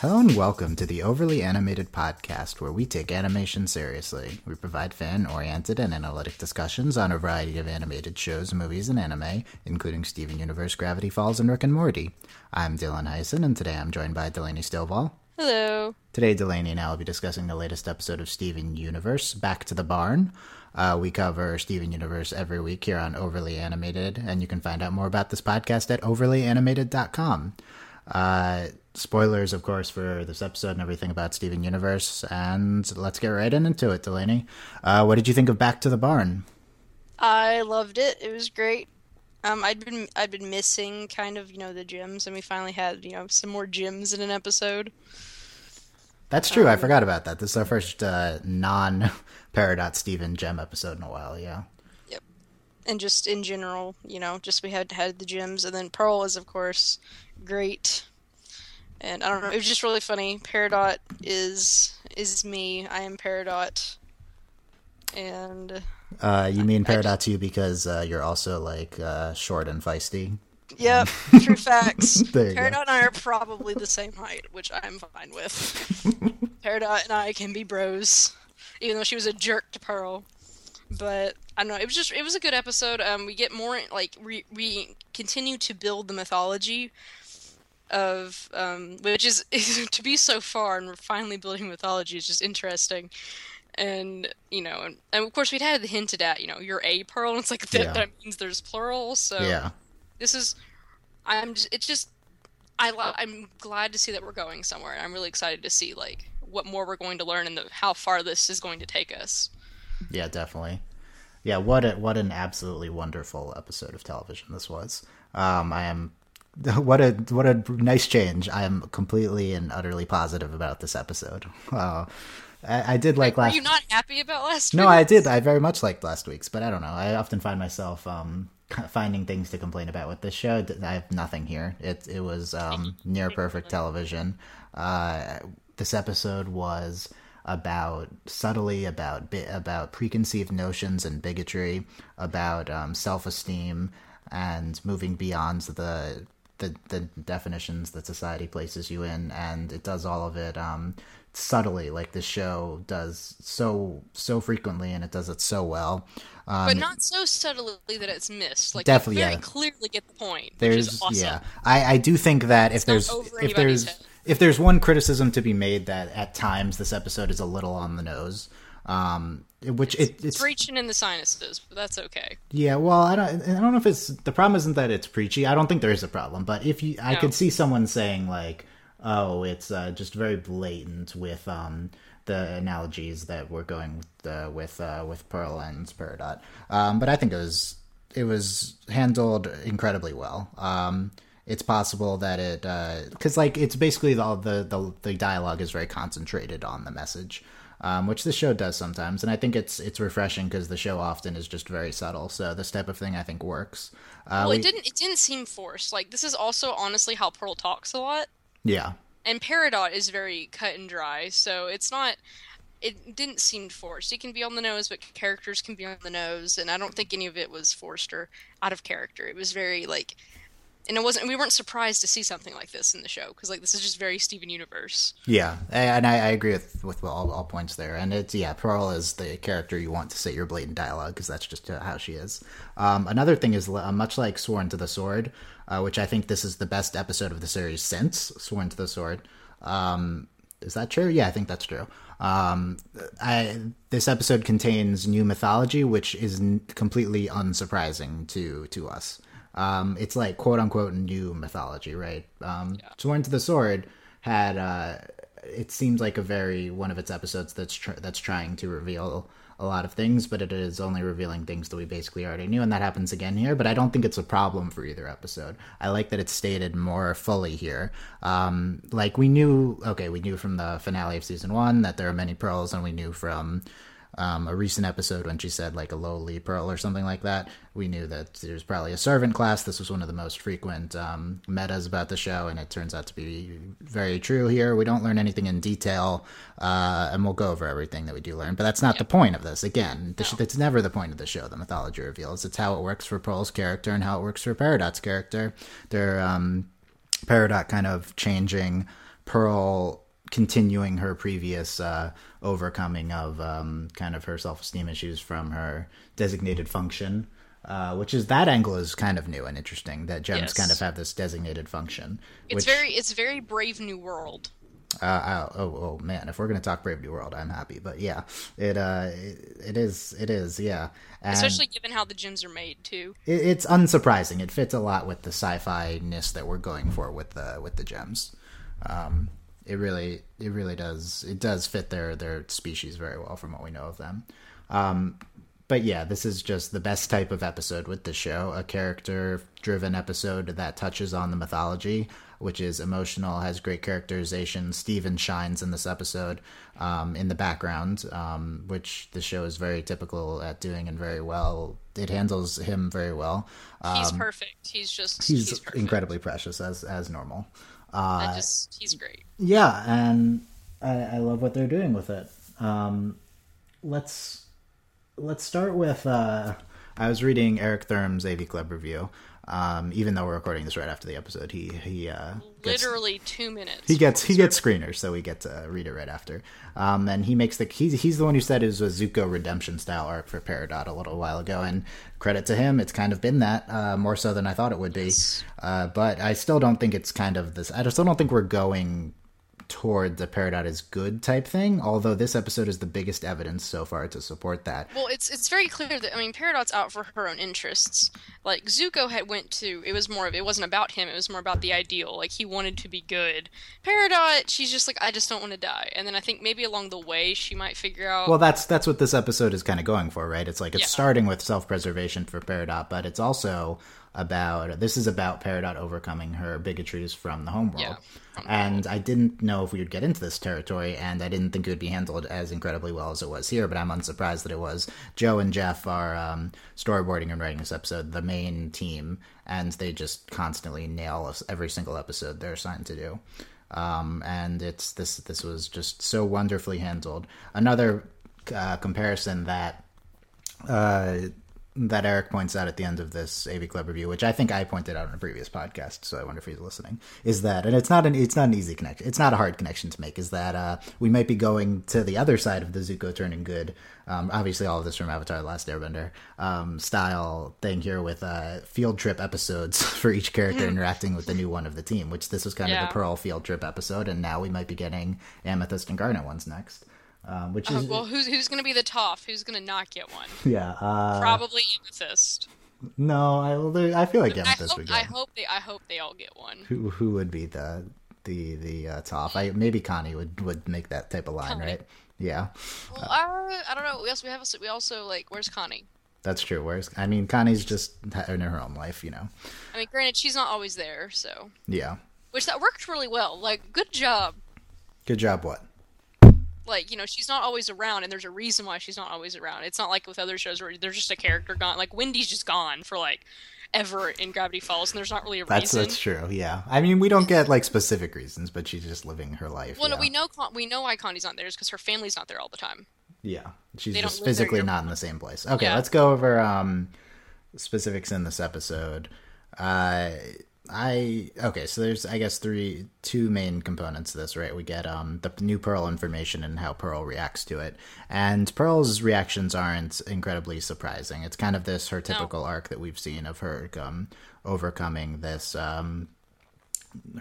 Hello and welcome to the Overly Animated Podcast, where we take animation seriously. We provide fan oriented and analytic discussions on a variety of animated shows, movies, and anime, including Steven Universe, Gravity Falls, and Rick and Morty. I'm Dylan Heisen, and today I'm joined by Delaney Stovall. Hello. Today, Delaney and I will be discussing the latest episode of Steven Universe, Back to the Barn. Uh, we cover Steven Universe every week here on Overly Animated, and you can find out more about this podcast at overlyanimated.com. Uh, spoilers, of course, for this episode and everything about Steven Universe, and let's get right into it, Delaney. Uh, what did you think of Back to the Barn? I loved it. It was great. Um, I'd been I'd been missing kind of you know the gems, and we finally had you know some more gems in an episode. That's true. I forgot about that. This is our first uh, non Peridot Steven Gem episode in a while. Yeah. Yep. And just in general, you know, just we had had the gems, and then Pearl is of course great. And I don't know, it was just really funny. Peridot is is me. I am Peridot. And Uh, you mean Peridot to you because uh, you're also like uh, short and feisty. Yep, true facts. Go. Peridot and I are probably the same height, which I'm fine with. Peridot and I can be bros, even though she was a jerk to Pearl. But I don't know. It was just it was a good episode. Um, we get more like we we continue to build the mythology of um, which is, to be so far, and we're finally building mythology is just interesting. And you know, and, and of course we'd had the hinted at, you know, you're a pearl, and it's like that, Yeah. that means there's plural. So Yeah. this is i'm just, it's just i lo- i'm glad to see that we're going somewhere and i'm really excited to see like what more we're going to learn and the, how far this is going to take us Yeah, definitely. Yeah, what a, what an absolutely wonderful episode of television this was. Um, I am what a what a nice change. I am completely and utterly positive about this episode. Uh, I, I did like were last. you not happy about last No? I did. I very much liked last week's, but I don't know. I often find myself um, finding things to complain about with this show. I have nothing here. It it was um, near perfect television. Uh, this episode was about subtly about about preconceived notions and bigotry, about um, self esteem and moving beyond the the the definitions that society places you in, and it does all of it um, subtly, like the show does so so frequently, and it does it so well. Um, but not so subtly that it's missed like Definitely, you very yeah. clearly get the point which there's is awesome yeah, I I do think that if there's if there's head. if there's one criticism to be made that at times this episode is a little on the nose. Um, which it, it's it's reaching in the sinuses but that's okay Yeah, well, I don't. I don't know if it's the problem. Isn't that it's preachy? I don't think there is a problem. But if you, I No. could see someone saying like, "Oh, it's uh, just very blatant with um, the analogies that we're going with uh, with, uh, with Pearl and Peridot." Um, but I think it was it was handled incredibly well. Um, it's possible that it because like it's basically the, the the the dialogue is very concentrated on the message um, which the show does sometimes, and I think it's it's refreshing because the show often is just very subtle. So this type of thing I think works. Uh, well we- it didn't it didn't seem forced like this is also honestly how pearl talks a lot yeah, and Peridot is very cut and dry, so it's not. It didn't seem forced. It can be on the nose, but characters can be on the nose, and I don't think any of it was forced or out of character. It was very like, and it wasn't. We weren't surprised to see something like this in the show because like this is just very Steven Universe. yeah, and I, I agree with with all, all points there. And it's yeah, Pearl is the character you want to say your blatant dialogue because that's just uh, how she is. Um, another thing is uh, much like Sworn to the Sword, uh, which I think this is the best episode of the series since Sworn to the Sword. Um, is that true? Yeah, I think that's true. Um, I this episode contains new mythology, which is n- completely unsurprising to to us. Um, it's like quote unquote new mythology, right? Um, Sworn to the Sword had uh, it seems like a very one of its episodes that's tr- that's trying to reveal a lot of things, but it is only revealing things that we basically already knew, and that happens again here. But I don't think it's a problem for either episode. I like that it's stated more fully here. Um, like we knew, okay, we knew from the finale of season one that there are many pearls, and we knew from um, a recent episode when she said like a lowly pearl or something like that. We knew that there's probably a servant class. This was one of the most frequent um, metas about the show, and it turns out to be very true here. We don't learn anything in detail, uh, and we'll go over everything that we do learn. But that's not the point of this. Again, sh- that's never the point of the show. The mythology reveals it's how it works for Pearl's character and how it works for Peridot's character. They're um, Peridot kind of changing Pearl continuing her previous uh, overcoming of um, kind of her self esteem issues from her designated function. Uh, which is that angle is kind of new and interesting that gems Yes. kind of have this designated function. It's which, very it's very Brave New World. uh, oh, oh oh man, if we're gonna talk Brave New World, I'm happy. But yeah, it uh, it, it is it is yeah, and Especially given how the gems are made too. it, it's unsurprising. It fits a lot with the sci-fi ness that we're going for with the with the gems. Um, it really it really does it does fit their their species very well from what we know of them. Um, but yeah, this is just the best type of episode with the show. A character driven episode that touches on the mythology, which is emotional, has great characterization. Steven shines in this episode um, in the background, um, which the show is very typical at doing and very well. It handles him very well. He's perfect. He's just Um, He's, he's, incredibly precious as as normal. I just he's great. Yeah, and I, I love what they're doing with it. Um, let's let's start with. Uh, I was reading Eric Thurm's AV Club review. Um, even though we're recording this right after the episode, he he uh, gets, Literally two minutes. he gets he gets screeners, so we get to read it right after. Um, and he makes the he's he's the one who said it was a Zuko redemption style arc for Peridot a little while ago, and credit to him, it's kind of been that uh, more so than I thought it would be. Uh, but I still don't think it's kind of this. I still don't think we're going toward the Peridot is good type thing. Although this episode is the biggest evidence so far to support that. Well, it's it's very clear that I mean, Peridot's out for her own interests. Like Zuko had went to, it was more of it wasn't about him. It was more about the ideal. Like he wanted to be good. Peridot, she's just like I just don't want to die. And then I think maybe along the way she might figure out. Well, that's that's what this episode is kind of going for, right? It's like it's Yeah. starting with self-preservation for Peridot, but it's also about this is about Peridot overcoming her bigotries from the homeworld. Yeah, from the and I didn't know if we would get into this territory, and I didn't think it would be handled as incredibly well as it was here. But I'm unsurprised that it was. Joe and Jeff are um, storyboarding and writing this episode, the main team, and they just constantly nail us every single episode they're assigned to do um, and it's this this was just so wonderfully handled. Another uh, comparison that uh, that Eric points out at the end of this AV Club review, which I think I pointed out in a previous podcast, so I wonder if he's listening, is that, and it's not an it's not an easy connection, it's not a hard connection to make, is that uh, we might be going to the other side of the Zuko turning good. Um, obviously, all of this from Avatar: The Last Airbender um, style thing here with uh, field trip episodes for each character interacting with the new one of the team. Which this was kind of the Pearl field trip episode, and now we might be getting Amethyst and Garnet ones next. Um, which Uh, well, who's who's gonna be the Toph? Who's gonna not get one? yeah, uh, Probably Amethyst. no, I I feel like I Amethyst hope, would I get. hope they I hope they all get one. Who who would be the the the uh, Toph? I maybe Connie would would make that type of line, Connie. right? Yeah, Well, I, I don't know. We also we have we also like where's Connie? that's true. Where's I mean, Connie's just in her own life, you know. I mean, granted, she's not always there, so Yeah, which that worked really well. Like, good job. good job. What? Like, you know, she's not always around, and there's a reason why she's not always around. It's not like with other shows where there's just a character gone. Like, Wendy's just gone for like ever in Gravity Falls, and there's not really a That's reason. that's true. Yeah, I mean, we don't get like specific reasons, but she's just living her life. Well, yeah. no, we know Con- we know why Connie's not there is because her family's not there all the time. Yeah, she's They just physically not in the same place. Okay, Yeah. let's go over um, specifics in this episode. Uh, I okay, so there's I guess three two main components to this, right? We get um the new Pearl information and how Pearl reacts to it, and Pearl's reactions aren't incredibly surprising. It's kind of this her typical arc that we've seen of her um overcoming this um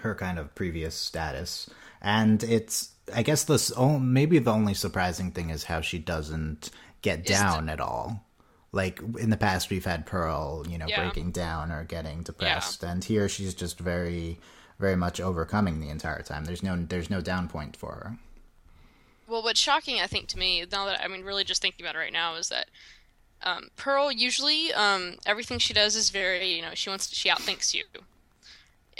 her kind of previous status and it's i guess this oh, maybe the only surprising thing is how she doesn't get down at all like in the past we've had pearl you know Yeah. breaking down or getting depressed and here she's just very very much overcoming the entire time there's no there's no down point for her Well, what's shocking, I think, to me, now that I mean, really just thinking about it right now, is that um, Pearl usually um, everything she does is very, you know, she wants to, she outthinks you.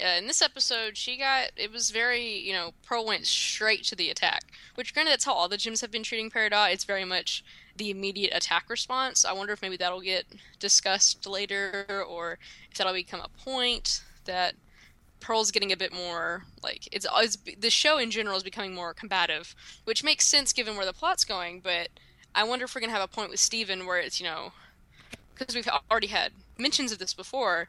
Uh, in this episode, she got it was very, you know, Pearl went straight to the attack. Which, granted, that's how all the gems have been treating Peridot. It's very much the immediate attack response. I wonder if maybe that'll get discussed later, or if that'll become a point that Pearl's getting a bit more like it's, it's the show in general is becoming more combative, which makes sense given where the plot's going. But I wonder if we're gonna have a point with Steven where it's you know because we've already had mentions of this before,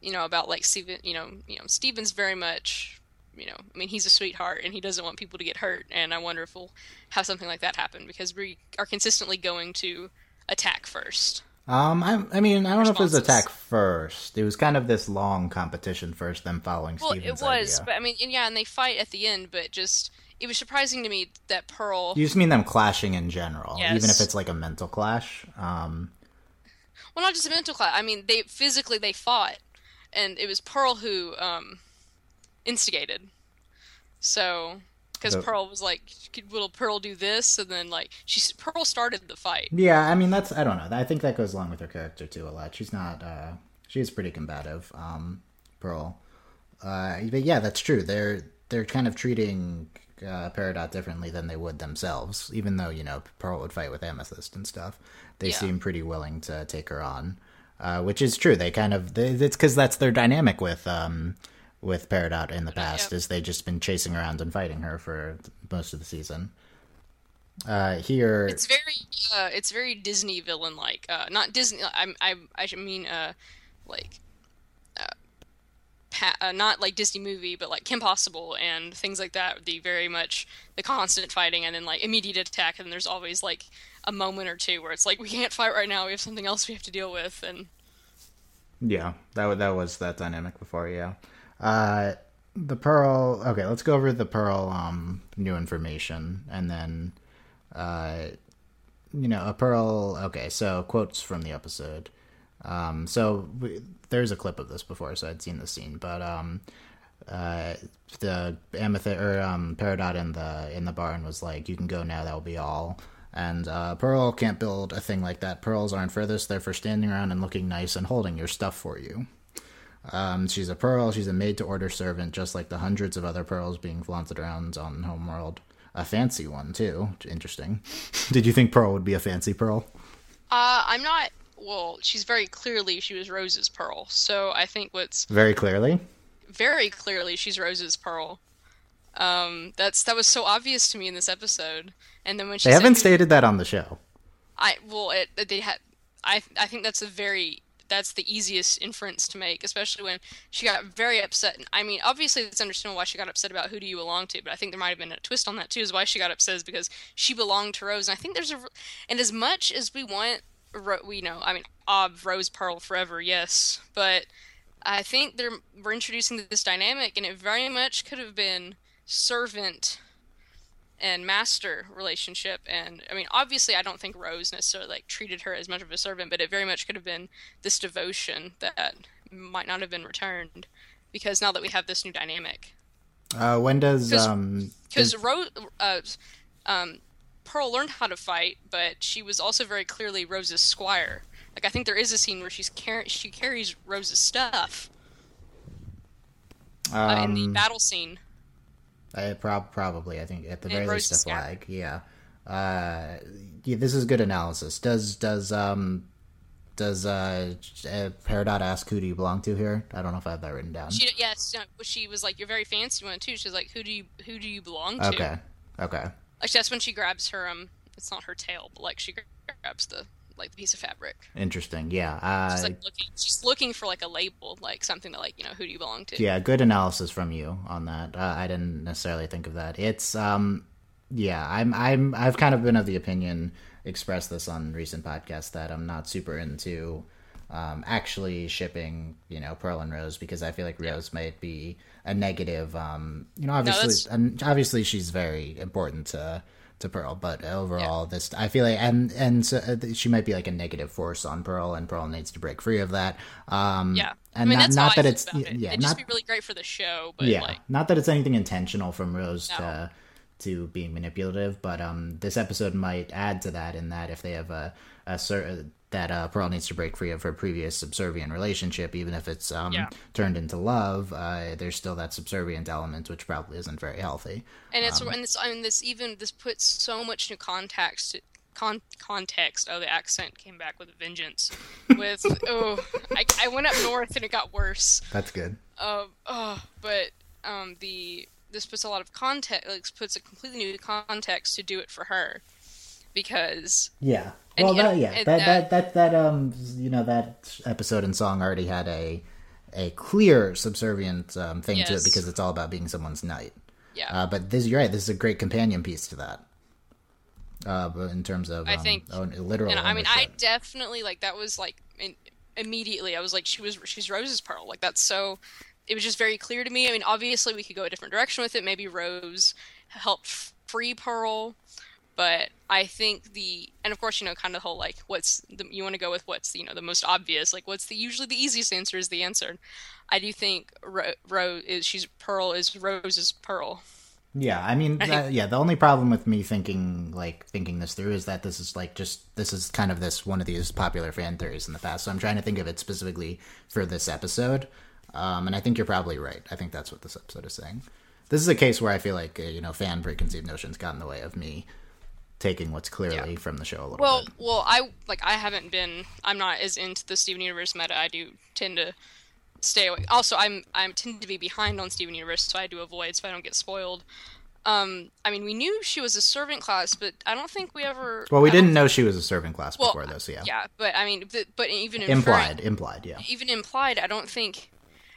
you know about like Steven, you know, you know Steven's very much you know, I mean, he's a sweetheart and he doesn't want people to get hurt. And I wonder if we'll have something like that happen because we are consistently going to attack first. Um, I, I mean, I don't know if it was attack first. It was kind of this long competition first, then following Well, Steven's it was, idea. but I mean, and yeah, and they fight at the end, but just it was surprising to me that Pearl. You just mean them clashing in general, even if it's like a mental clash. Um, Well, not just a mental clash. I mean, they physically they fought, and it was Pearl who um, instigated. So, because The- Pearl was like, will Pearl do this?" And then like she Pearl started the fight. yeah, I mean that's I don't know. I think that goes along with her character too a lot. She's not. uh She's pretty combative. Um, Pearl. Uh, but yeah, that's true. They're they're kind of treating uh, Peridot differently than they would themselves. Even though you know Pearl would fight with Amethyst and stuff, they Yeah. seem pretty willing to take her on, uh, which is true. They kind of they, it's because that's their dynamic with um with Peridot in the past Yep. is they just been chasing around and fighting her for most of the season. Uh, here, It's very, uh, it's very Disney villain like. Uh, not Disney. I, I, I should mean, uh, like, uh, pa- uh, not like Disney movie, but like Kim Possible and things like that. The very much the constant fighting and then like immediate attack, and there's always like a moment or two where it's like we can't fight right now. We have something else we have to deal with, and Yeah, that wa- that was that dynamic before. Yeah, uh, the pearl. Okay, let's go over the pearl. Um, new information, and then, uh, you know, a pearl. Okay, so quotes from the episode. Um, so we, there's a clip of this before, so I'd seen the scene, but um, uh, the amethyst or um, Peridot in the in the barn was like, "You can go now. That will be all." And uh, Pearl can't build a thing like that. Pearls aren't for this. They're for standing around and looking nice and holding your stuff for you. Um, she's a pearl. She's a made-to-order servant, just like the hundreds of other pearls being flaunted around on Homeworld. A fancy one too. Interesting. Did you think Pearl would be a fancy pearl? uh, I'm not. Well, she's very clearly she was Rose's pearl. So I think what's Very clearly. very clearly she's Rose's pearl. Um, that's that was so obvious to me in this episode. And then when she They haven't stated that on the show. I well, it they had. I I think that's a very that's the easiest inference to make, especially when she got very upset. I mean, obviously it's understandable why she got upset about who do you belong to, but I think there might have been a twist on that too. Is why she got upset is because she belonged to Rose, and I think there's a. And as much as we want, we know, I mean, ob Rose Pearl forever, yes, but I think they're we're introducing this dynamic, and it very much could have been servant and master relationship. And i mean obviously i don't think rose necessarily like treated her as much of a servant but it very much could have been this devotion that might not have been returned because now that we have this new dynamic. Uh, when does 'Cause- um? because rose uh, um, pearl learned how to fight but she was also very clearly rose's squire. Like i think there is a scene where she's car- she carries rose's stuff uh, in the um, battle scene I prob- probably. I think at the very least a flag. Yeah. Uh, yeah. This is good analysis. Does does um does uh, uh Peridot ask who do you belong to here? I don't know if I have that written down. she yes no, she was like you're very fancy one too she's like who do you who do you belong to Okay. Okay. Like that's when she grabs her um it's not her tail, but like she grabs the like the piece of fabric. Interesting. Yeah. She's Uh, like looking she's looking for like a label, like something that like, you know, who do you belong to? yeah. Good analysis from you on that. Uh, I didn't necessarily think of that. It's um. Yeah. I'm. I'm. I've kind of been of the opinion expressed this on recent podcasts that I'm not super into. Um, actually shipping, you know, Pearl and Rose because I feel like Rose might be a negative. Um, you know, obviously, and obviously she's very important to to Pearl, but overall, this I feel like, and and so, uh, she might be like a negative force on Pearl, and Pearl needs to break free of that. Um, Yeah. and I mean not, that's not that it's it. yeah, It'd not just be really great for the show, but yeah, like not that it's anything intentional from Rose No. to to being manipulative, but um, this episode might add to that in that if they have a a cer- that uh, Pearl needs to break free of her previous subservient relationship, even if it's um, Yeah. turned into love, uh, there's still that subservient element, which probably isn't very healthy. and it's Um, and this and this even this puts so much new context con- context. Oh, the accent came back with a vengeance. With oh, I, I went up north and it got worse. That's good. Uh, oh, but um, the this puts a lot of context, like puts a completely new context to do it for her, because Yeah. Well, that, yeah, and that, that- that that that um, you know, that episode and song already had a a clear subservient um, thing to it because it's all about being someone's knight. Yeah. Uh, but this, you're right. This is a great companion piece to that. Uh, in terms of, I um, think- own, literal. and I mean, I definitely like that was like in, immediately I was like, she was she's Rose's pearl. Like that's so. It was just very clear to me. I mean, obviously we could go a different direction with it. Maybe Rose helped free Pearl, but I think the and of course you know kind of the whole like what's the, you want to go with what's you know the most obvious like what's the usually the easiest answer is the answer. I do think Ro- Rose is she's Pearl is Rose's pearl. Yeah, I mean, that, yeah. The only problem with me thinking like thinking this through is that this is like just this is kind of this one of these popular fan theories in the past. So I'm trying to think of it specifically for this episode, um, and I think you're probably right. I think that's what this episode is saying. This is a case where I feel like uh, you know fan preconceived notions got in the way of me taking what's clearly Yeah. from the show a little Well, bit. well, I like I haven't been. I'm not as into the Steven Universe meta. I do tend to stay away. Also, I'm I tend to be behind on Steven Universe, so I do avoid so I don't get spoiled. Um, I mean, we knew she was a servant class, but I don't think we ever. Well, we I didn't know she was a servant class Well, before this. Yeah, Yeah, but I mean, but, but even implied, inferring- implied. Yeah. even implied, I don't think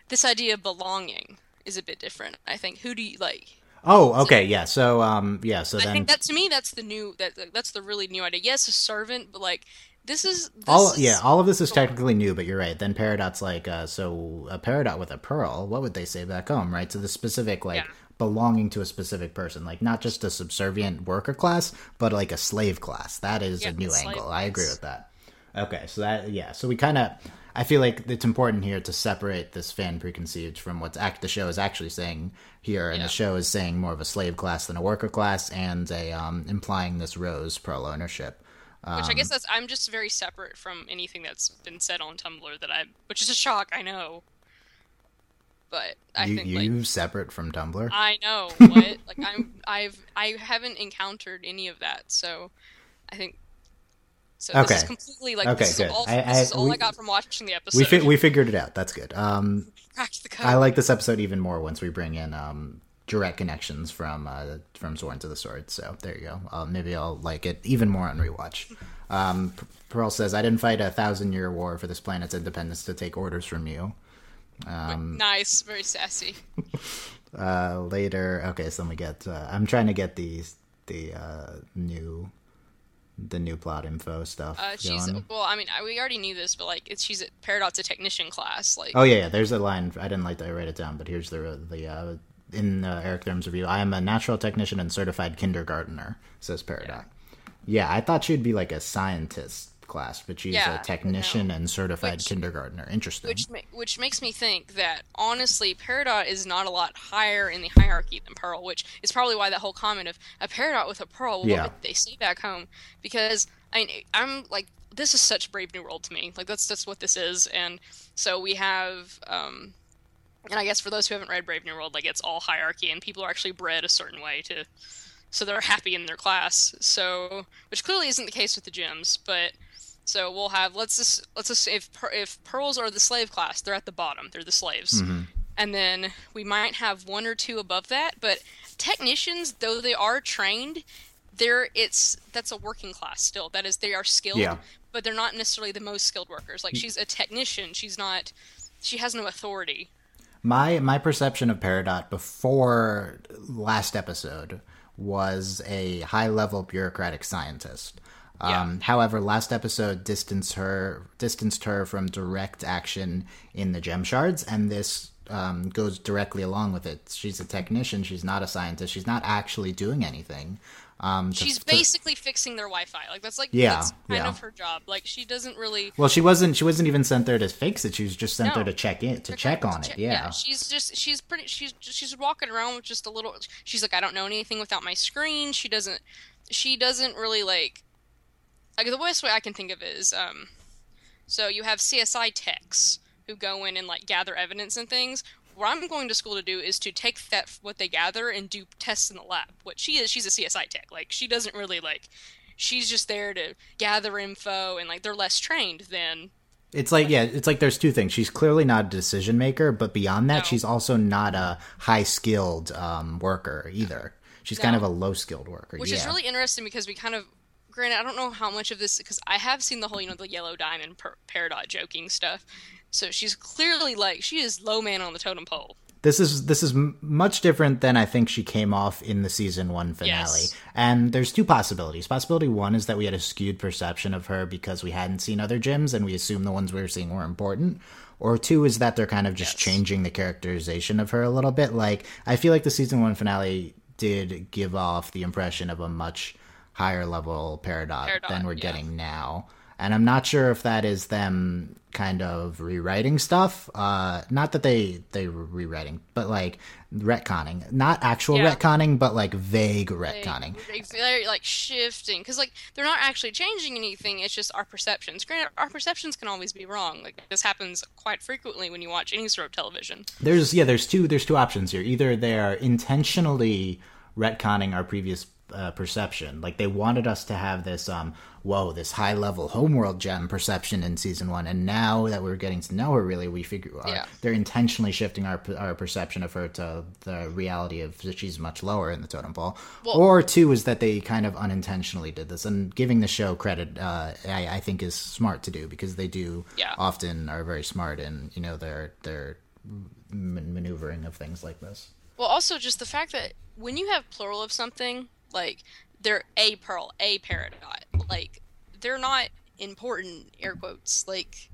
this idea of belonging is a bit different. I think who do you like? Oh, okay, yeah. So, um, yeah. So I then think that to me, that's the new that that's the really new idea. Yes, a servant, but like this is this all is- yeah all of this is technically new but you're right then peridot's like uh, so a peridot with a pearl what would they say back home right so the specific like Yeah. belonging to a specific person like not just a subservient worker class but like a slave class that is Yeah, a new angle i agree with that okay so that yeah so we kind of i feel like it's important here to separate this fan preconceived from what's act the show is actually saying here and Yeah. the show is saying more of a slave class than a worker class and a um implying this rose pro ownership Which I Um, guess that's I'm just very separate from anything that's been said on Tumblr that I, which is a shock. I know, but I you, think you like separate from tumblr I know what like I'm I've I haven't encountered any of that, so I think. So this is Okay. completely like Okay, this is good. all, I- I- is all I we- got from watching the episode. we fi- we figured it out. That's good. Um, cracked the code. I like this episode even more once we bring in um direct connections from uh from Sworn to the Sword. So there you go. Uh, maybe I'll like it even more on rewatch. Um, Pearl says, "I didn't fight a thousand year war for this planet's independence to take orders from you." Um, nice, very sassy. uh, later, okay, so then we get. Uh, I'm trying to get the the uh, new the new plot info stuff. Uh, she's going. well. I mean, I, we already knew this, but like, it's she's at Peridot's a technician class. Like, Oh yeah, yeah, there's a line. I didn't like to write it down, but here's the the uh, in uh, Eric Thurm's review. I am a natural technician and certified kindergartner, says Peridot. Yeah. I thought she'd be like a scientist class, but she's Yeah, a technician and certified Which- kindergartner. Interesting. which ma- which makes me think that honestly, Peridot is not a lot higher in the hierarchy than Pearl, which is probably why that whole comment of a Peridot with a Pearl, well, Yeah. what would they say back home? Because I mean, I'm like, this is such Brave New World to me. Like that's that's what this is, and so we have. um and I guess for those who haven't read Brave New World, like it's all hierarchy, and people are actually bred a certain way to, so they're happy in their class. So, which clearly isn't the case with the gems, but so we'll have let's just let's just say if if pearls are the slave class, they're at the bottom. They're the slaves, mm-hmm. and then we might have one or two above that. But technicians, though they are trained, they're it's that's a working class still. That is, they are skilled, Yeah. but they're not necessarily the most skilled workers. Like mm. she's a technician, she's not. She has no authority. My my perception of Peridot before last episode was a high level bureaucratic scientist. Um, However, last episode distanced her distanced her from direct action in the gem shards, and this um, goes directly along with it. She's a technician. She's not a scientist. She's not actually doing anything. Um, to- She's to- basically fixing their Wi-Fi. Like that's like Yeah, that's kind yeah. of her job. Like she doesn't really well, she wasn't. She wasn't even sent there to fix it. She was just sent No. there to check in, to check on it. Yeah. she's just she's pretty she's she's walking around with just a little. She's like I don't know anything without my screen. She doesn't she doesn't really like. Like the worst way I can think of it is um, so you have CSI techs who go in and like gather evidence and things. What I'm going to school to do is to take that what they gather and do tests in the lab. What she is, she's a CSI tech. Like she doesn't really like. She's just there to gather info and like they're less trained than It's like yeah, it's like there's two things. She's clearly not a decision maker, but beyond that, No. she's also not a high skilled um, worker either. She's kind of a low skilled worker. which yeah. is really interesting because we kind of granted i don't know how much of this because i have seen the whole you know the yellow diamond per- peridot joking stuff So she's clearly like she is low man on the totem pole. This is this is m- much different than I think she came off in the season one finale. Yes. And there's two possibilities. Possibility one is that we had a skewed perception of her because we hadn't seen other gems and we assumed the ones we were seeing were important. Or two is that they're kind of just Yes. changing the characterization of her a little bit. Like I feel like the season one finale did give off the impression of a much higher level Peridot, Peridot, than we're yeah. getting now. And I'm not sure if that is them kind of rewriting stuff. Uh, not that they they were rewriting, but like retconning, not actual Yeah. retconning, but like vague retconning. they- They're like shifting because like they're not actually changing anything. It's just our perceptions. Granted, our perceptions can always be wrong. Like this happens quite frequently when you watch any sort of television. There's yeah, there's two there's two options here. Either they're intentionally retconning our previous uh, perception, like they wanted us to have this um whoa this high level homeworld gem perception in season one, and now that we're getting to know her really, we figure uh, Yeah. they're intentionally shifting our our perception of her to the reality of that she's much lower in the totem pole. Well- or two is that they kind of unintentionally did this, and giving the show credit, uh, I, I think is smart to do because they do Yeah. often are very smart in you know their their man- maneuvering of things like this. Well, also just the fact that when you have plural of something, like they're a pearl, a peridot, like they're not important air quotes, like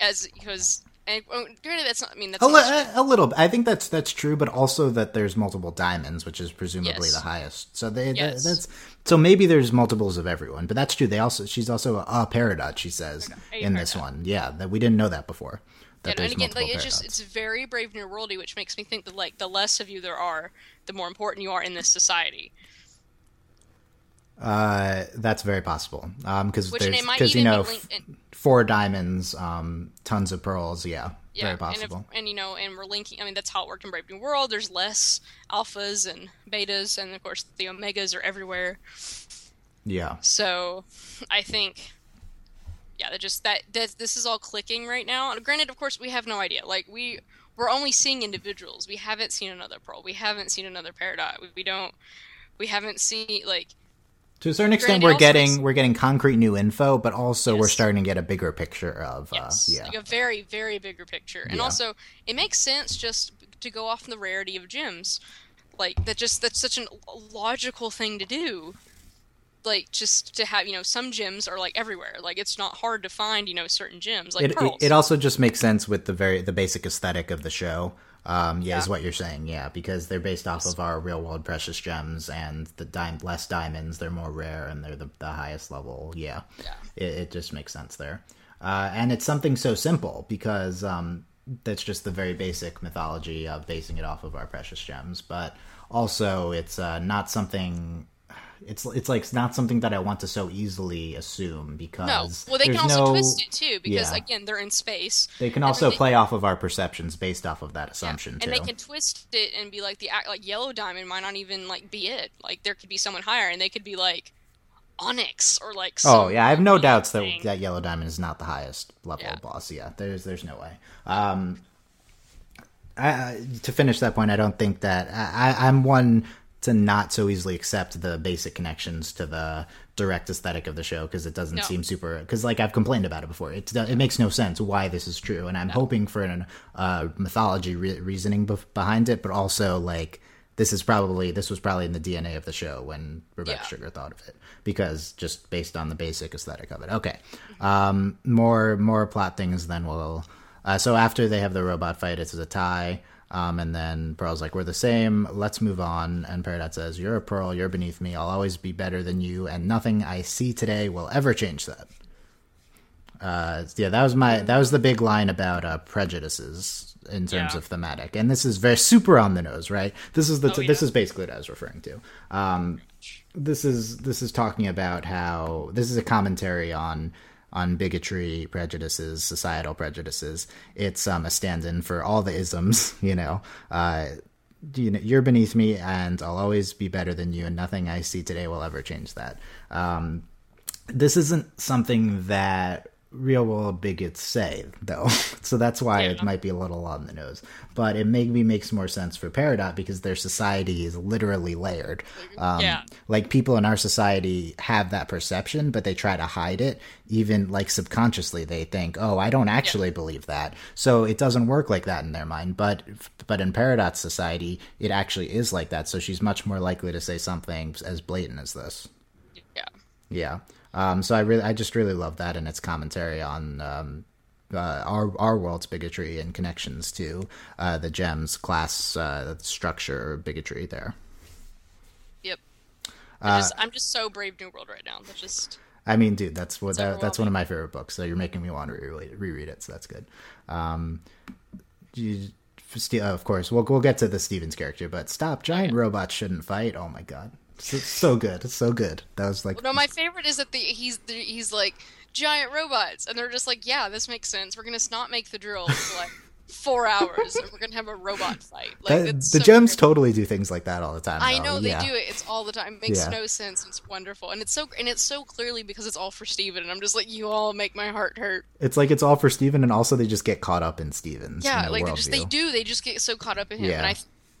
as because. And granted, that's not. I mean, that's A, li- eh, a little. bit. I think that's that's true, but also that there's multiple diamonds, which is presumably Yes. the highest. So they Yes. that's so maybe there's multiples of everyone, but that's true. They also she's also a, a peridot. She says A in this one, yeah, that we didn't know that before. That and, there's and again, like it's just it's very brave new worldy, which makes me think that like the less of you there are, the more important you are in this society. Uh, that's very possible. Um, because there's because you know in, four diamonds, um, tons of pearls. Yeah, yeah, very and, possible. if, and you know, and we're linking. I mean, that's how it worked in Brave New World. There's less alphas and betas, and of course the omegas are everywhere. yeah. So, I think, yeah, that just that that this is all clicking right now. And granted, of course, we have no idea. Like we we're only seeing individuals. We haven't seen another pearl. We haven't seen another peridot. We, we don't. We haven't seen like To a certain extent, we're getting we're getting concrete new info, but also we're starting to get a bigger picture of yes, uh, yeah. like a very very bigger picture. And Yeah. also, it makes sense just to go off the rarity of gems. Like that, just that's such an logical thing to do. Like just to have you know some gems are like everywhere. Like it's not hard to find you know certain gems like it, it, it also just makes sense with the very the basic aesthetic of the show. Um, yeah, is what you're saying. Yeah, because they're based off of our real world precious gems, and the dime less diamonds, they're more rare, and they're the, the highest level. Yeah, Yeah. It, it just makes sense there, uh, and it's something so simple because um, that's just the very basic mythology of basing it off of our precious gems, but also it's uh, not something. It's it's like not something that I want to so easily assume because No. Well, they can also no- twist it too because yeah. again, they're in space. They can also they- play off of our perceptions based off of that yeah, assumption and too. they can twist it and be like the like yellow diamond might not even like be it. Like there could be someone higher, and they could be like onyx or like. oh yeah, I have no doubts that thing. that yellow diamond is not the highest level Yeah. boss. Yeah, there's there's no way. Um, I, to finish that point, I don't think that I- I'm one to not so easily accept the basic connections to the direct aesthetic of the show because it doesn't No. seem super. Because like I've complained about it before, it it makes no sense why this is true, and I'm hoping for an uh, mythology re- reasoning bef- behind it, but also like this is probably this was probably in the DNA of the show when Rebecca Yeah. Sugar thought of it because just based on the basic aesthetic of it. Okay, um, more more plot things. Then we'll. Uh, so after they have the robot fight, it's a tie. Um, and then Pearl's like, "We're the same. Let's move on." And Peridot says, "You're a Pearl. You're beneath me. I'll always be better than you, and nothing I see today will ever change that." Uh, yeah, that was my that was the big line about uh, prejudices in terms Yeah. of thematic, and this is very super on the nose, right? This is the Oh, this is basically what I was referring to. Um, this is this is talking about how this is a commentary on on bigotry, prejudices, societal prejudices. It's um, a stand-in for all the isms, you know. Uh, you know, you're beneath me, and I'll always be better than you, and nothing I see today will ever change that. Um, this isn't something that real world bigots say, though. so that's why Yeah. it might be a little on the nose. But it maybe makes more sense for Peridot because their society is literally layered. Um, Yeah. Like people in our society have that perception, but they try to hide it. Even like subconsciously, they think, "Oh, I don't actually believe that." So it doesn't work like that in their mind. But but in Peridot's society, it actually is like that. So she's much more likely to say something as blatant as this. Yeah. Yeah. Um, so I really, I just really love that and its commentary on um, uh, our our world's bigotry and connections to uh, the gems class uh, structure bigotry there. Yep. Uh, I just, I'm just so Brave New World right now. That's just I mean, dude, that's what that, that's one of my favorite books. So you're making me want to reread, reread it. So that's good. Um, you, uh, of course, we'll we'll get to the Stevens character, but stop! Giant robots shouldn't fight. Oh my god, so, so good, it's so good. That was like no. My favorite is that the he's the, he's like giant robots, and they're just like, yeah, this makes sense. We're gonna not make the drill for like four hours, and we're gonna have a robot fight. Like that- it's the so gems great. totally do things like that all the time. I though. know they Yeah. do it. It's all the time. It makes Yeah. no sense. It's wonderful, and it's so and it's so clearly because it's all for Steven, and I'm just like, you all make my heart hurt. It's like it's all for Steven, and also they just get caught up in Steven's. Yeah, like they just they do. They just get so caught up in him, Yeah. and I,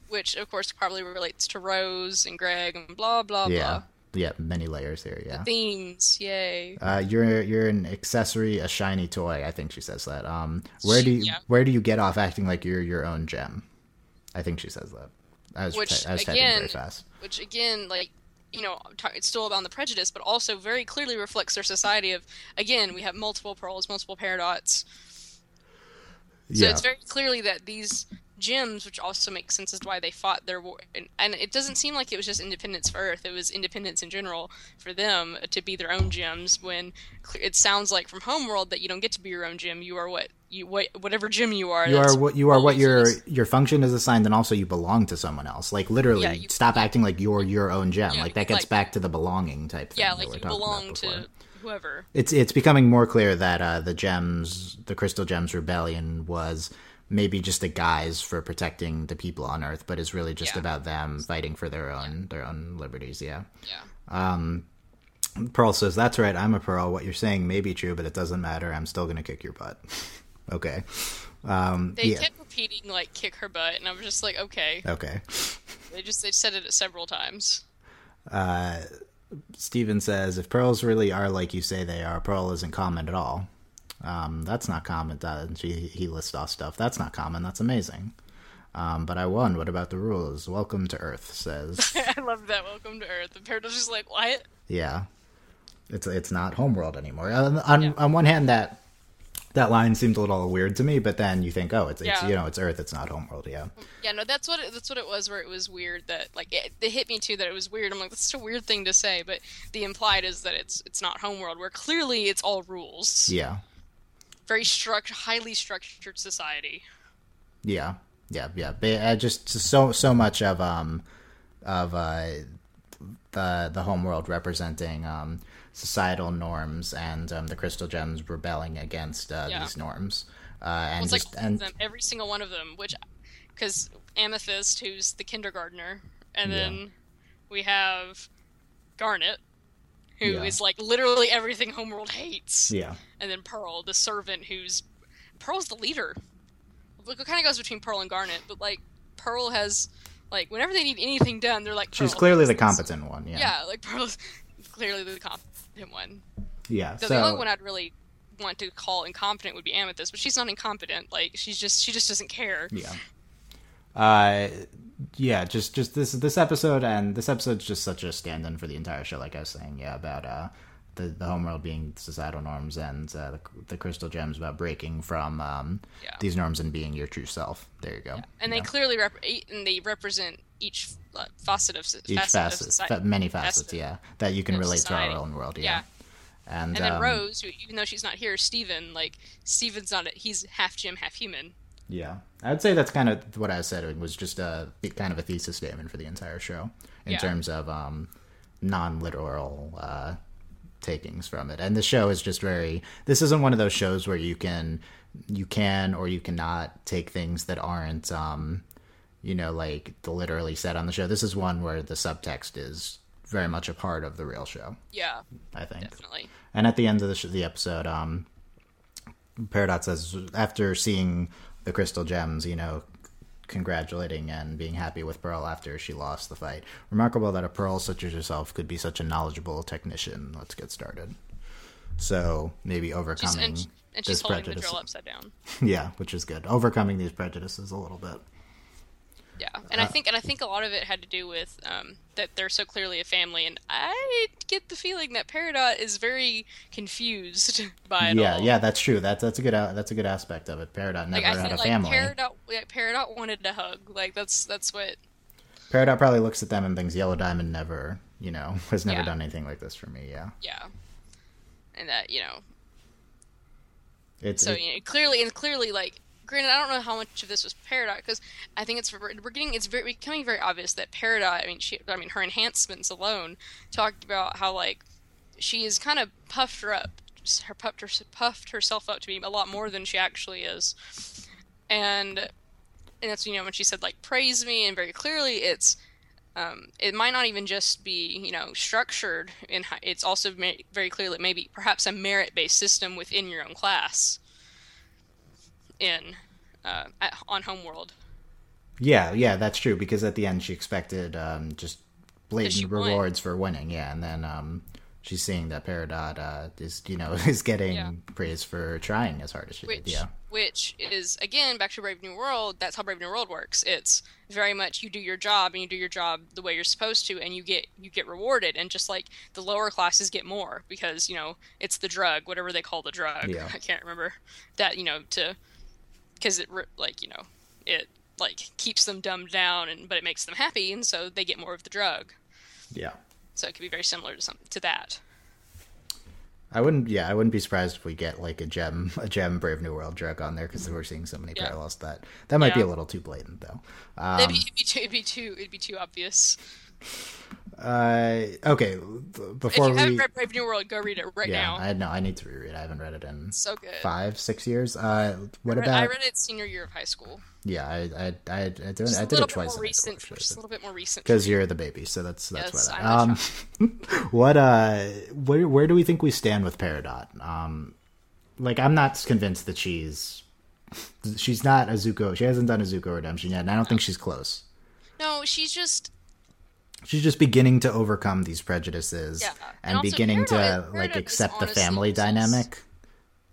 which of course probably relates to Rose and Greg and blah blah Yeah, blah. yeah, many layers here. Yeah. Themes, yay. Uh, you're you're an accessory, a shiny toy. I think she says that. Um, where do you Yeah. where do you get off acting like you're your own gem? I think she says that. I was Which, ty- I was typing very again, fast. which again like you know t- it's still about the prejudice but also very clearly reflects their society of again we have multiple pearls multiple peridots so yeah, it's very clearly that these gems which also makes sense as to why they fought their war and, and it doesn't seem like it was just independence for earth it was independence in general for them to be their own gems when it sounds like from homeworld that you don't get to be your own gem you are what you what whatever gem you are you are what you are. What your is. your function is assigned, and also you belong to someone else. Like literally, Yeah, you- stop acting like you're your own gem. Yeah, like that gets like- back to the belonging type thing. yeah that like we're you belong to whoever it's it's becoming more clear that uh, the gems, the Crystal Gems Rebellion, was maybe just a guise for protecting the people on Earth, but is really just Yeah. about them fighting for their own their own liberties. Yeah. yeah Um, Pearl says, "That's right. I'm a Pearl. What you're saying may be true, but it doesn't matter. I'm still gonna kick your butt." okay. Um, They yeah. kept repeating like "kick her butt," and I was just like, "Okay." Okay. They just they said it several times. Uh, Steven says, if pearls really are like you say they are, pearl isn't common at all. Um, that's not common. That, he, he lists off stuff. That's not common. That's amazing. Um, but I won. What about the rules? Welcome to Earth, says. I love that. Welcome to Earth. The was just like, "What?" yeah. It's it's not homeworld anymore. On, on, Yeah. on one hand, that that line seems a little weird to me, but then you think, oh, it's, it's you know, it's Earth. It's not homeworld. Yeah. Yeah, no, that's what it, that's what it was. Where it was weird that like it, it hit me too that it was weird. I'm like, that's such a weird thing to say, but the implied is that it's it's not homeworld, where clearly it's all rules. Yeah. Very struct, highly structured society. Yeah, yeah, yeah. But, uh, just so so much of um of uh the the homeworld representing um societal norms and um, the crystal gems rebelling against uh, Yeah. these norms. Uh, and It's just like and them, every single one of them, which because Amethyst, who's the kindergartner, and Yeah. then we have Garnet, who is Yeah. like literally everything Homeworld hates. yeah, and then Pearl, the servant, who's Pearl's the leader. Like it kind of goes between Pearl and Garnet, but like Pearl has like whenever they need anything done, they're like she's clearly the does this. competent one. Yeah, Yeah, like Pearl's clearly the competent one. yeah. So, So, the only one I'd really want to call incompetent would be Amethyst, but she's not incompetent. Like she's just she just doesn't care. yeah, uh, yeah. Just just this this episode and this episode's just such a stand-in for the entire show. Like I was saying, yeah, about uh. The, the homeworld being societal norms and uh, the, the crystal gems about breaking from um, Yeah. these norms and being your true self. There you go. And they Yeah. clearly rep- and they represent each uh, facet of each facet, facet, society. many facets, facet. yeah, that you can relate society. to our own world, yeah. Yeah. And, And then um, Rose, who, even though she's not here, Steven, like Steven's not a, he's half gem, half human. Yeah, I'd say that's kind of what I said. It was just a kind of a thesis statement for the entire show in Yeah. terms of um, non-literal uh, takings from it. And the show is just very. This isn't one of those shows where you can, you can or you cannot take things that aren't, um, you know, like literally said on the show. This is one where the subtext is very much a part of the real show. Yeah, I think. definitely. And at the end of the, sh- the episode, um, Peridot says after seeing the crystal gems, you know, congratulating and being happy with Pearl after she lost the fight. Remarkable that a Pearl such as yourself could be such a knowledgeable technician. Let's get started. So maybe She's, overcoming and, and this she's holding the prejudice. drill upside down. Yeah, which is good. Overcoming these prejudices a little bit. Yeah, and Uh, I think and I think a lot of it had to do with um, that they're so clearly a family, and I get the feeling that Peridot is very confused by it yeah, all. yeah, that's true. That's that's a good that's a good aspect of it. Peridot never Like I had feel a like family. Peridot, like, Peridot wanted a hug. Like that's that's what. Peridot probably looks at them and thinks Yellow Diamond never, you know, has never Yeah. done anything like this for me. Yeah, Yeah, and that you know. it's So it- you know, clearly and clearly, like granted, I don't know how much of this was Peridot because I think it's we're getting it's very becoming very obvious that Peridot. I mean, she, I mean, her enhancements alone talked about how like she is kind of puffed her up, her puffed her puffed herself up to be a lot more than she actually is, and and that's you know when she said like praise me and very clearly it's. Um, it might not even just be, you know, structured in. hi- It's also very clearly maybe perhaps a merit-based system within your own class in uh, at, on Homeworld. yeah, yeah, that's true. Because at the end, she expected um, just blatant she won. rewards for winning. Yeah, and then um, she's seeing that Peridot uh, is, you know, is getting Yeah. praise for trying as hard as she Which, did. Yeah, which is again back to Brave New World. That's how Brave New World works. It's very much you do your job and you do your job the way you're supposed to, and you get you get rewarded. And just like the lower classes get more because you know it's the drug, whatever they call the drug. Yeah. I can't remember that. You know to because it like you know it like keeps them dumbed down and but it makes them happy, and so they get more of the drug. yeah. So it could be very similar to some to that. I wouldn't. Yeah, I wouldn't be surprised if we get like a gem, a gem Brave New World drug on there because we're seeing so many Yeah. parallels. to That that might be a little too blatant though. it'd, Um, be, it'd be too it'd be too it'd be too obvious. Uh, okay, If before you haven't we. read Brave New World, go read it right yeah, now. I know. I need to reread. I haven't read it in so good. five, six years. Uh, what I read, about? I read it senior year of high school. Yeah, I I I, I did, Just I did it twice. more high school, Just a little bit more recent. because you're the baby, so that's that's Yes, why. I'm Um, what uh, where where do we think we stand with Peridot? Um, like I'm not convinced that she's she's not a Zuko. She hasn't done a Zuko redemption yet, and I don't think she's close. No, she's just She's just beginning to overcome these prejudices Yeah, and and beginning to Peridot- like accept the family useless. dynamic.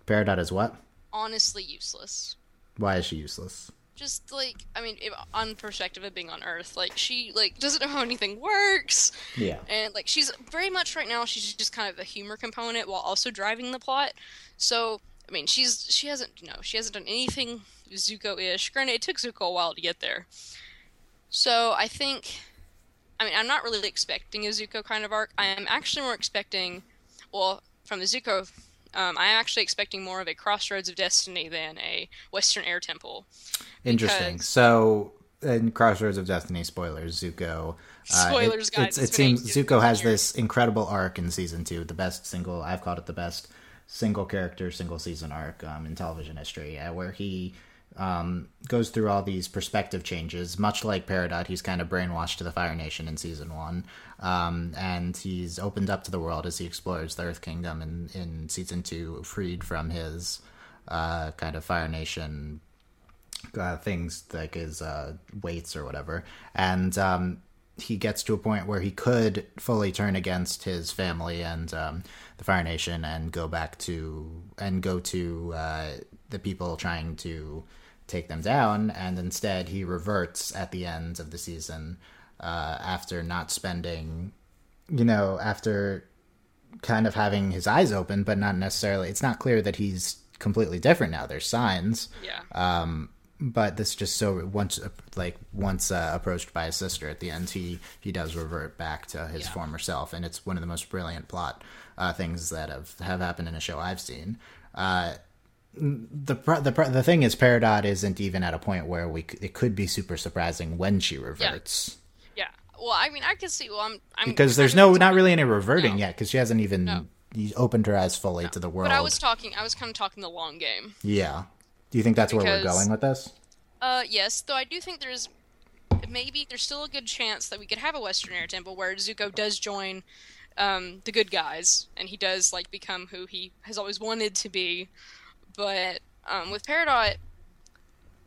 Peridot is what? honestly useless. Why is she useless? Just like I mean, if, on perspective of being on Earth, like she like doesn't know how anything works, Yeah. and like she's very much right now. She's just kind of a humor component while also driving the plot. So I mean, she's she hasn't you know she hasn't done anything Zuko-ish. Granted, it took Zuko a while to get there. So I think, I mean, I'm not really expecting a Zuko kind of arc. I am actually more expecting, well, from the Zuko, um, I am actually expecting more of a Crossroads of Destiny than a Western Air Temple. Interesting. So, in Crossroads of Destiny, spoilers, Zuko. uh, Spoilers, it, guys, it's- it's It seems Zuko has years. this incredible arc in season two, the best single. I've called it the best single character, single season arc um, in television history, uh, where he um, goes through all these perspective changes. Much like Peridot, he's kind of brainwashed to the Fire Nation in season one, um, and he's opened up to the world as he explores the Earth Kingdom in, in season two, freed from his uh, kind of Fire Nation uh, things like his uh, weights or whatever, and um, he gets to a point where he could fully turn against his family and um, the Fire Nation and go back to and go to uh, the people trying to take them down, and instead he reverts at the end of the season uh, after not spending, you know, after kind of having his eyes open, but not necessarily. It's not clear that he's completely different now. There's signs Yeah. um, but this just so once like once uh, approached by his sister at the end he he does revert back to his Yeah. former self and it's one of the most brilliant plot uh, things that have have happened in a show i've seen uh, the the the thing is peridot isn't even at a point where we it could be super surprising when she reverts yeah. Well, I mean, I can see. Well, I'm. I'm because there's no not really any reverting No. yet because she hasn't even No. opened her eyes fully to the world But I was talking. I was kind of talking the long game. yeah do you think that's where we're going with this Uh, yes, though I do think there's maybe there's still a good chance that we could have a Western Air Temple where Zuko does join um, the good guys and he does like become who he has always wanted to be. But um, with Peridot,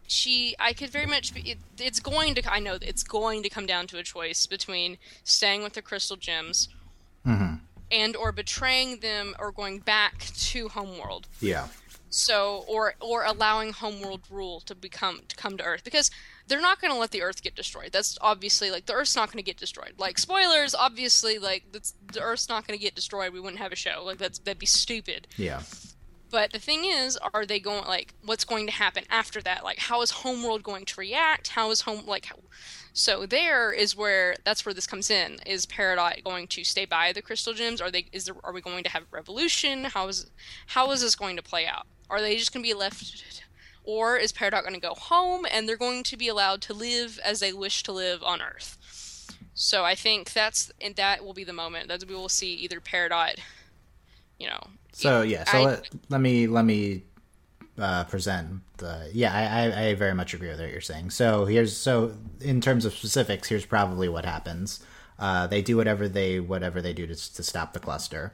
she I could very much be. It, it's going to. I know it's going to come down to a choice between staying with the crystal gems. And or betraying them or going back to Homeworld. Yeah. So or or allowing Homeworld rule to become to come to Earth because they're not going to let the Earth get destroyed. That's obviously like the Earth's not going to get destroyed. Like spoilers, obviously like that's, the Earth's not going to get destroyed. We wouldn't have a show. Like that's that'd be stupid. Yeah. But the thing is, are they going like what's going to happen after that? Like how is Homeworld going to react? How is home like how, so there is where that's where this comes in. Is Peridot going to stay by the crystal gems? Are they is there are we going to have a revolution? How is how is this going to play out? Are they just going to be left or is Peridot going to go home and they're going to be allowed to live as they wish to live on Earth? So I think that's and that will be the moment that we will see either Peridot, you know. So yeah, so I- let, let me let me uh, present the yeah. I, I I very much agree with what you're saying. So here's so in terms of specifics, here's probably what happens. Uh, they do whatever they whatever they do to to stop the cluster,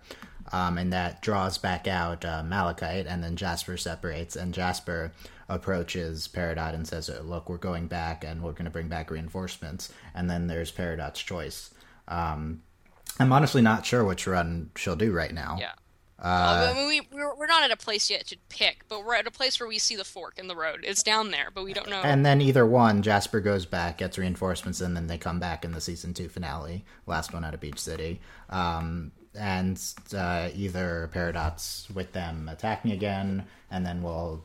um, and that draws back out uh, Malachite, and then Jasper separates, and Jasper approaches Peridot and says, "Look, we're going back, and we're going to bring back reinforcements." And then there's Peridot's choice. Um, I'm honestly not sure which run she'll do right now. Yeah. Uh, I mean, we we're, we're not at a place yet to pick, but we're at a place where we see the fork in the road. It's down there, but we don't know. And then either one, Jasper goes back, gets reinforcements, and then they come back in the season two finale, last one out of Beach City. Um, and uh, either Peridot's with them attacking again, and then we'll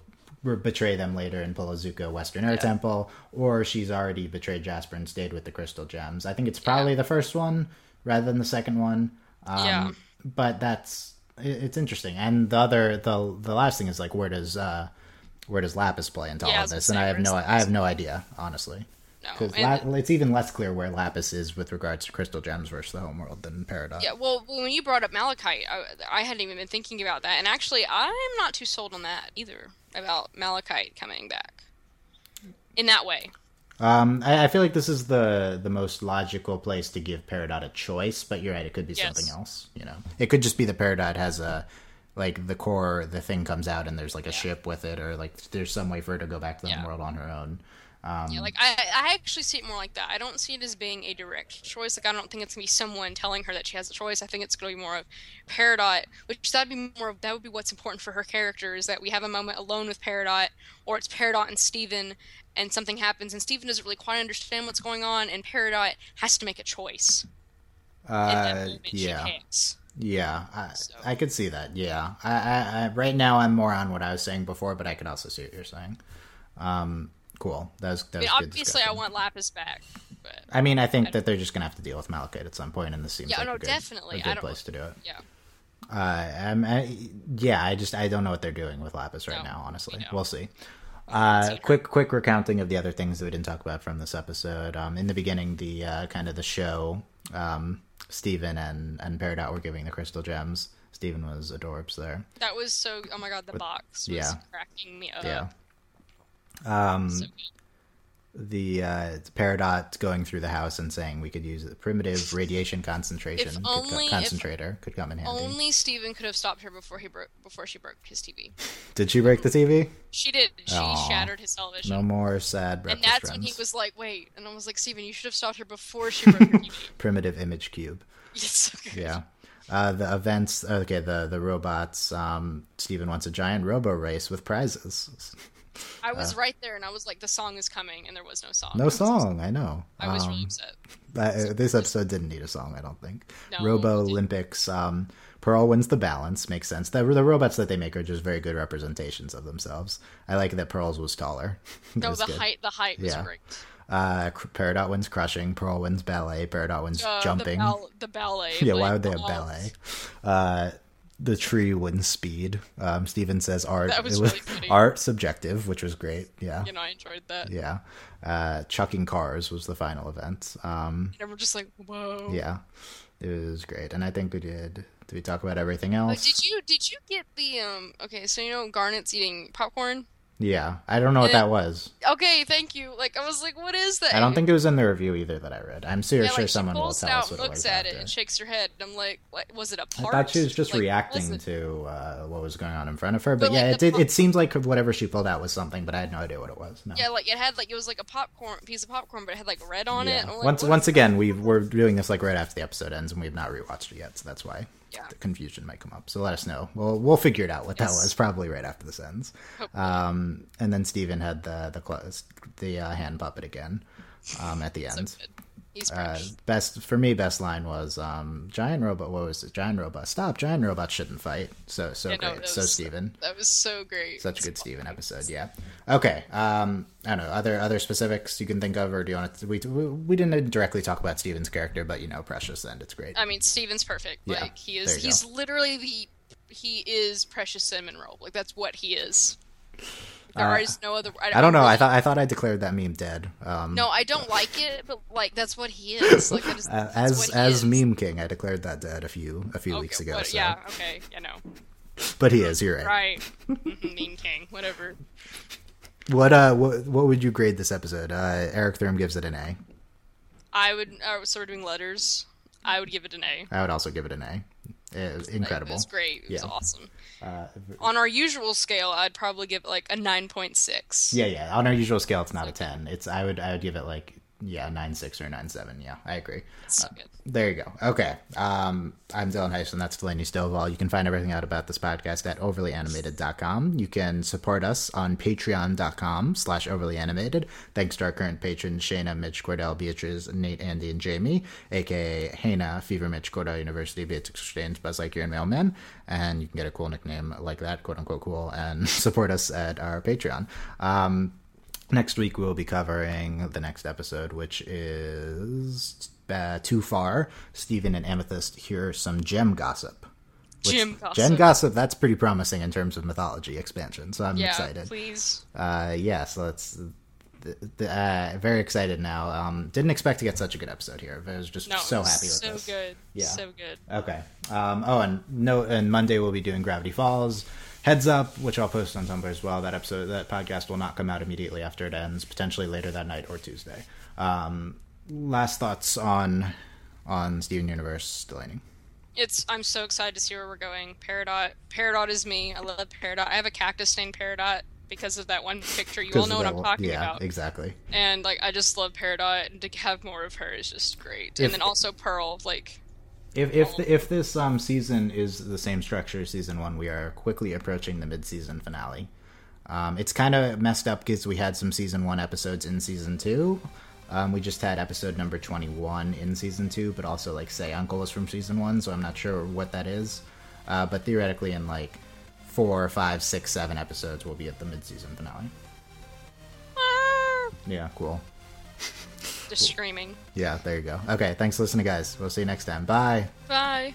betray them later in pull a Zuko Western Air Temple, or she's already betrayed Jasper and stayed with the Crystal Gems. I think it's probably the first one rather than the second one. Um, Yeah. But that's it's interesting. And the other, the the last thing is like, where does uh, where does Lapis play into Yeah, all of this? And I have no, Lapis? I have no idea, honestly. no. La- it's even less clear where Lapis is with regards to Crystal Gems versus the Homeworld than Peridot's. yeah, well, when you brought up Malachite, I, I hadn't even been thinking about that, and actually, I'm not too sold on that either about Malachite coming back in that way. Um, I, I feel like this is the the most logical place to give Peridot a choice, but you're right; it could be Yes. something else. You know, it could just be that Peridot has a like the core, the thing comes out, and there's like a ship with it, or like there's some way for her to go back to the Yeah. world on her own. Um, Yeah, like I, I actually see it more like that. I don't see it as being a direct choice. Like I don't think it's gonna be someone telling her that she has a choice. I think it's gonna be more of Peridot, which that'd be more of that would be what's important for her character is that we have a moment alone with Peridot, or it's Peridot and Steven, and something happens, and Steven doesn't really quite understand what's going on, and Peridot has to make a choice. uh, yeah. Yeah, I, So- I could see that. Yeah, I, I, I, right now I'm more on what I was saying before, but I could also see what you're saying. Um, cool. That was, that I mean, was obviously, I want Lapis back, but I mean, I think that they're just gonna have to deal with Malachite at some point, and this seems Yeah, like no, a good, definitely. a I good place to do it. yeah. Uh, I'm, I, yeah, I just I don't know what they're doing with Lapis right No, now. Honestly, we we'll see. Uh, quick, quick recounting of the other things that we didn't talk about from this episode. Um, in the beginning, the uh, kind of the show, um, Steven and and Peridot were giving the crystal gems. Steven was adorbs there. That was so. Oh my god, the box was yeah. cracking me up. Yeah. Um, So the uh, Peridot going through the house and saying we could use the primitive radiation concentration could co- only- if concentrator could come in handy. Only Steven could have stopped her before he broke before she broke his TV. Did she break the TV? She did. She Aw. shattered his television. No more sad and that's friends. when he was like, "Wait," and I was like, "Steven, you should have stopped her before she broke her TV." Primitive image cube. It's so good. Yeah. Uh, the events. Okay. The the robots. Um, Steven wants a giant robo race with prizes. I was right there, and I was like, "The song is coming," and there was no song. Uh. No song. I know. I was really Um, upset. Uh, this episode didn't need a song, I don't think. No, Robo. Olympics. Um, Pearl wins the balance. Makes sense. The, the robots that they make are just very good representations of themselves. I like that Pearl's was taller. That No, was the good. height. The height was Yeah. great. Uh, Peridot wins crushing. Pearl wins ballet. Peridot wins Uh, jumping. The, the ballet. yeah, why would they have ballet? Uh, the tree wouldn't speed. Um, Steven says art. That was it was really art subjective, which was great. Yeah, You know, I enjoyed that. yeah. Uh, chucking cars was the final event. Um, And we're just like, "Whoa." yeah, it was great, and I think we did. Did we talk about everything Uh, else? did you did you get the um? Okay, so you know Garnet's eating popcorn. Yeah, I don't know what that was. Okay, thank you. Like I was like, what is that? I don't think it was in the review either that I read. I'm sure, Yeah, sure like, someone will tell out us and what it looks was at it and shakes her head. And I'm like, what was it a part? I thought she was just Like, reacting was to uh, what was going on in front of her, but, But, yeah, like, it did. pop- It seems like whatever she pulled out was something, but I had no idea what it was. No. Yeah, like it had like it was like a popcorn piece of popcorn, but it had like red on it. Yeah. And like, once once again, we we're doing this like right after the episode ends, and we've not rewatched it yet, so that's why Yeah. the confusion might come up. So let us know. We'll we'll figure it out what that was. Probably right after this ends. Um, and then Steven had the the the uh, hand puppet again um, at the so end. good. He's Uh, best for me, best line was um, giant robot. What was it? Giant robot. Stop! Giant robots shouldn't fight. So so Yeah, great. that so Steven. that was so great. Such a good Steven episode. Yeah. Okay. Um, I don't know. Other other specifics you can think of, or do you want to? We we, didn't directly talk about Steven's character, but you know, Precious, and it's great. I mean, Steven's perfect. Yeah, like he is. He's literally the. He is precious cinnamon roll. Like that's what he is. There Uh, is no other. I don't know. I thought I thought I declared that meme dead. Um, No, I don't like it, but like that's what he is. Like uh, as as is. meme king, I declared that dead a few a few Okay, weeks ago. what- so. Yeah. Okay. You know. But he is. You're right. Right. Mhm, meme king. Whatever. What uh what what would you grade this episode? Uh, Eric Thurm gives it an A. I would. Uh, so we're doing letters. I would give it an A. I would also give it an A. It was Like, incredible. It was great. It was Yeah. awesome. Uh, On our usual scale, I'd probably give it like a nine point six. yeah, yeah. On our usual scale, it's not a ten. It's I would I would give it like yeah nine six or nine seven. Yeah, I agree. So good. There you go. Okay. Um, I'm Dylan Heisen. That's Delaney Stovall. You can find everything out about this podcast at overlyanimated.com. You can support us on patreon.com slash overlyanimated. Thanks to our current patrons, Shayna, Mitch, Cordell, Beatrice, Nate, Andy, and Jamie, aka Hana, Fever, Mitch, Cordell University, Beatrix Exchange, Buzz Lightyear, and Mailman. And you can get a cool nickname like that, quote unquote cool, and support us at our Patreon. Um, Next week we'll be covering the next episode, which is uh, too far. Steven and Amethyst hear some gem gossip. Gem gossip. Gem gossip. That's pretty promising in terms of mythology expansion. So I'm Yeah. excited. Please. Uh, yeah. So it's th- th- uh, very excited now. Um, didn't expect to get such a good episode here. I was just No. so happy with so this. good. Yeah. So good. Okay. Um, oh, and no, and Monday we'll be doing Gravity Falls. Heads up, which I'll post on Tumblr as well. That episode, that podcast will not come out immediately after it ends. Potentially later that night or Tuesday. Um, last thoughts on on Steven Universe, Delaney. It's. I'm so excited to see where we're going. Peridot. Peridot is me. I love Peridot. I have a cactus named Peridot because of that one picture. You all know what I'm talking yeah, about. exactly. And like, I just love Peridot, and to have more of her is just great. If- and then also Pearl. Like, If if the, if this um, season is the same structure as season one, we are quickly approaching the mid season finale. Um, it's kind of messed up because we had some season one episodes in season two. Um, we just had episode number twenty one in season two, but also like say Uncle is from season one, so I'm not sure what that is. Uh, but theoretically, in like four, five, six, seven episodes, we'll be at the mid season finale. ah, Yeah, cool. Just screaming. Yeah, there you go. Okay, thanks for listening, guys. We'll see you next time. Bye. Bye.